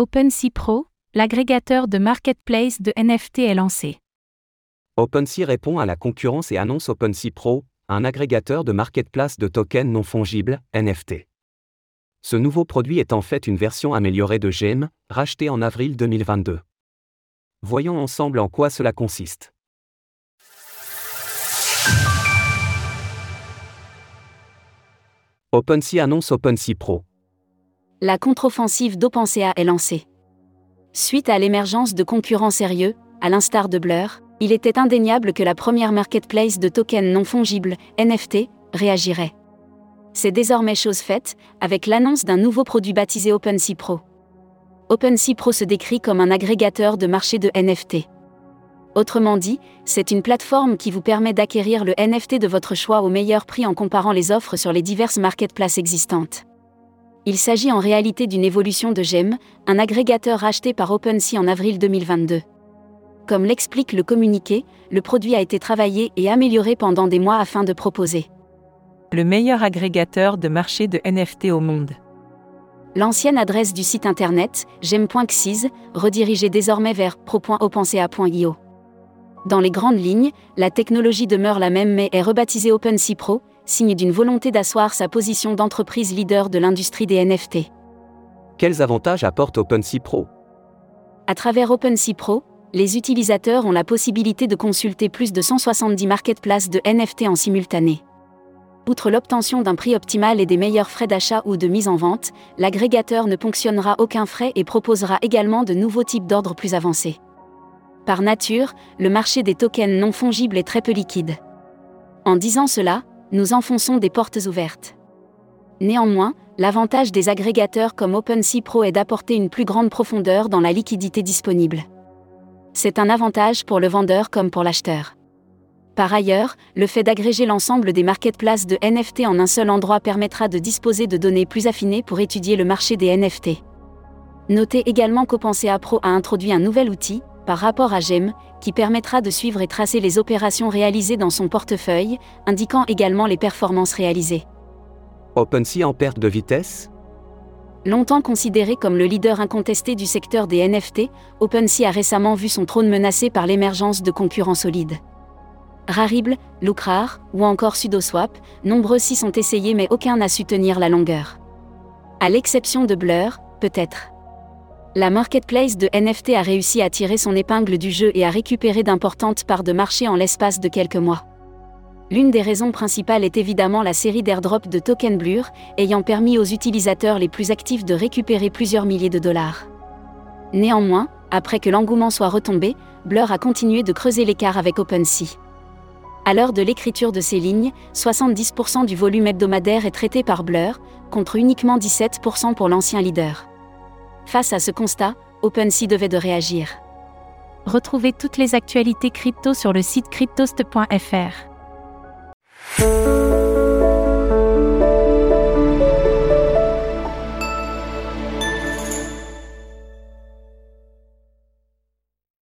OpenSea Pro, l'agrégateur de marketplace de NFT est lancé. OpenSea répond à la concurrence et annonce OpenSea Pro, un agrégateur de marketplace de tokens non fongibles, NFT. Ce nouveau produit est en fait une version améliorée de GEM, rachetée en avril 2022. Voyons ensemble en quoi cela consiste. OpenSea annonce OpenSea Pro la contre-offensive d'OpenSea est lancée. Suite à l'émergence de concurrents sérieux, à l'instar de Blur, il était indéniable que la première marketplace de tokens non fongibles, NFT, réagirait. C'est désormais chose faite, avec l'annonce d'un nouveau produit baptisé OpenSea Pro. OpenSea Pro se décrit comme un agrégateur de marché de NFT. Autrement dit, c'est une plateforme qui vous permet d'acquérir le NFT de votre choix au meilleur prix en comparant les offres sur les diverses marketplaces existantes. Il s'agit en réalité d'une évolution de GEM, un agrégateur acheté par OpenSea en avril 2022. Comme l'explique le communiqué, le produit a été travaillé et amélioré pendant des mois afin de proposer le meilleur agrégateur de marché de NFT au monde. L'ancienne adresse du site internet, gem.xyz, redirigée désormais vers pro.opensea.io. Dans les grandes lignes, la technologie demeure la même mais est rebaptisée OpenSea Pro, signe d'une volonté d'asseoir sa position d'entreprise leader de l'industrie des NFT. Quels avantages apporte OpenSea Pro? À travers OpenSea Pro, les utilisateurs ont la possibilité de consulter plus de 170 marketplaces de NFT en simultané. Outre l'obtention d'un prix optimal et des meilleurs frais d'achat ou de mise en vente, l'agrégateur ne ponctionnera aucun frais et proposera également de nouveaux types d'ordres plus avancés. Par nature, le marché des tokens non fongibles est très peu liquide. En disant cela, nous enfonçons des portes ouvertes. Néanmoins, l'avantage des agrégateurs comme OpenSea Pro est d'apporter une plus grande profondeur dans la liquidité disponible. C'est un avantage pour le vendeur comme pour l'acheteur. Par ailleurs, le fait d'agréger l'ensemble des marketplaces de NFT en un seul endroit permettra de disposer de données plus affinées pour étudier le marché des NFT. Notez également qu'OpenSea Pro a introduit un nouvel outil, par rapport à GEM, qui permettra de suivre et tracer les opérations réalisées dans son portefeuille, indiquant également les performances réalisées. OpenSea en perte de vitesse? Longtemps considéré comme le leader incontesté du secteur des NFT, OpenSea a récemment vu son trône menacé par l'émergence de concurrents solides. Rarible, Lucrar ou encore SudoSwap, nombreux s'y sont essayés mais aucun n'a su tenir la longueur. À l'exception de Blur, peut-être la marketplace de NFT a réussi à tirer son épingle du jeu et à récupérer d'importantes parts de marché en l'espace de quelques mois. L'une des raisons principales est évidemment la série d'airdrops de token Blur, ayant permis aux utilisateurs les plus actifs de récupérer plusieurs milliers de dollars. Néanmoins, après que l'engouement soit retombé, Blur a continué de creuser l'écart avec OpenSea. À l'heure de l'écriture de ces lignes, 70% du volume hebdomadaire est traité par Blur, contre uniquement 17% pour l'ancien leader. Face à ce constat, OpenSea devait de réagir. Retrouvez toutes les actualités crypto sur le site cryptost.fr.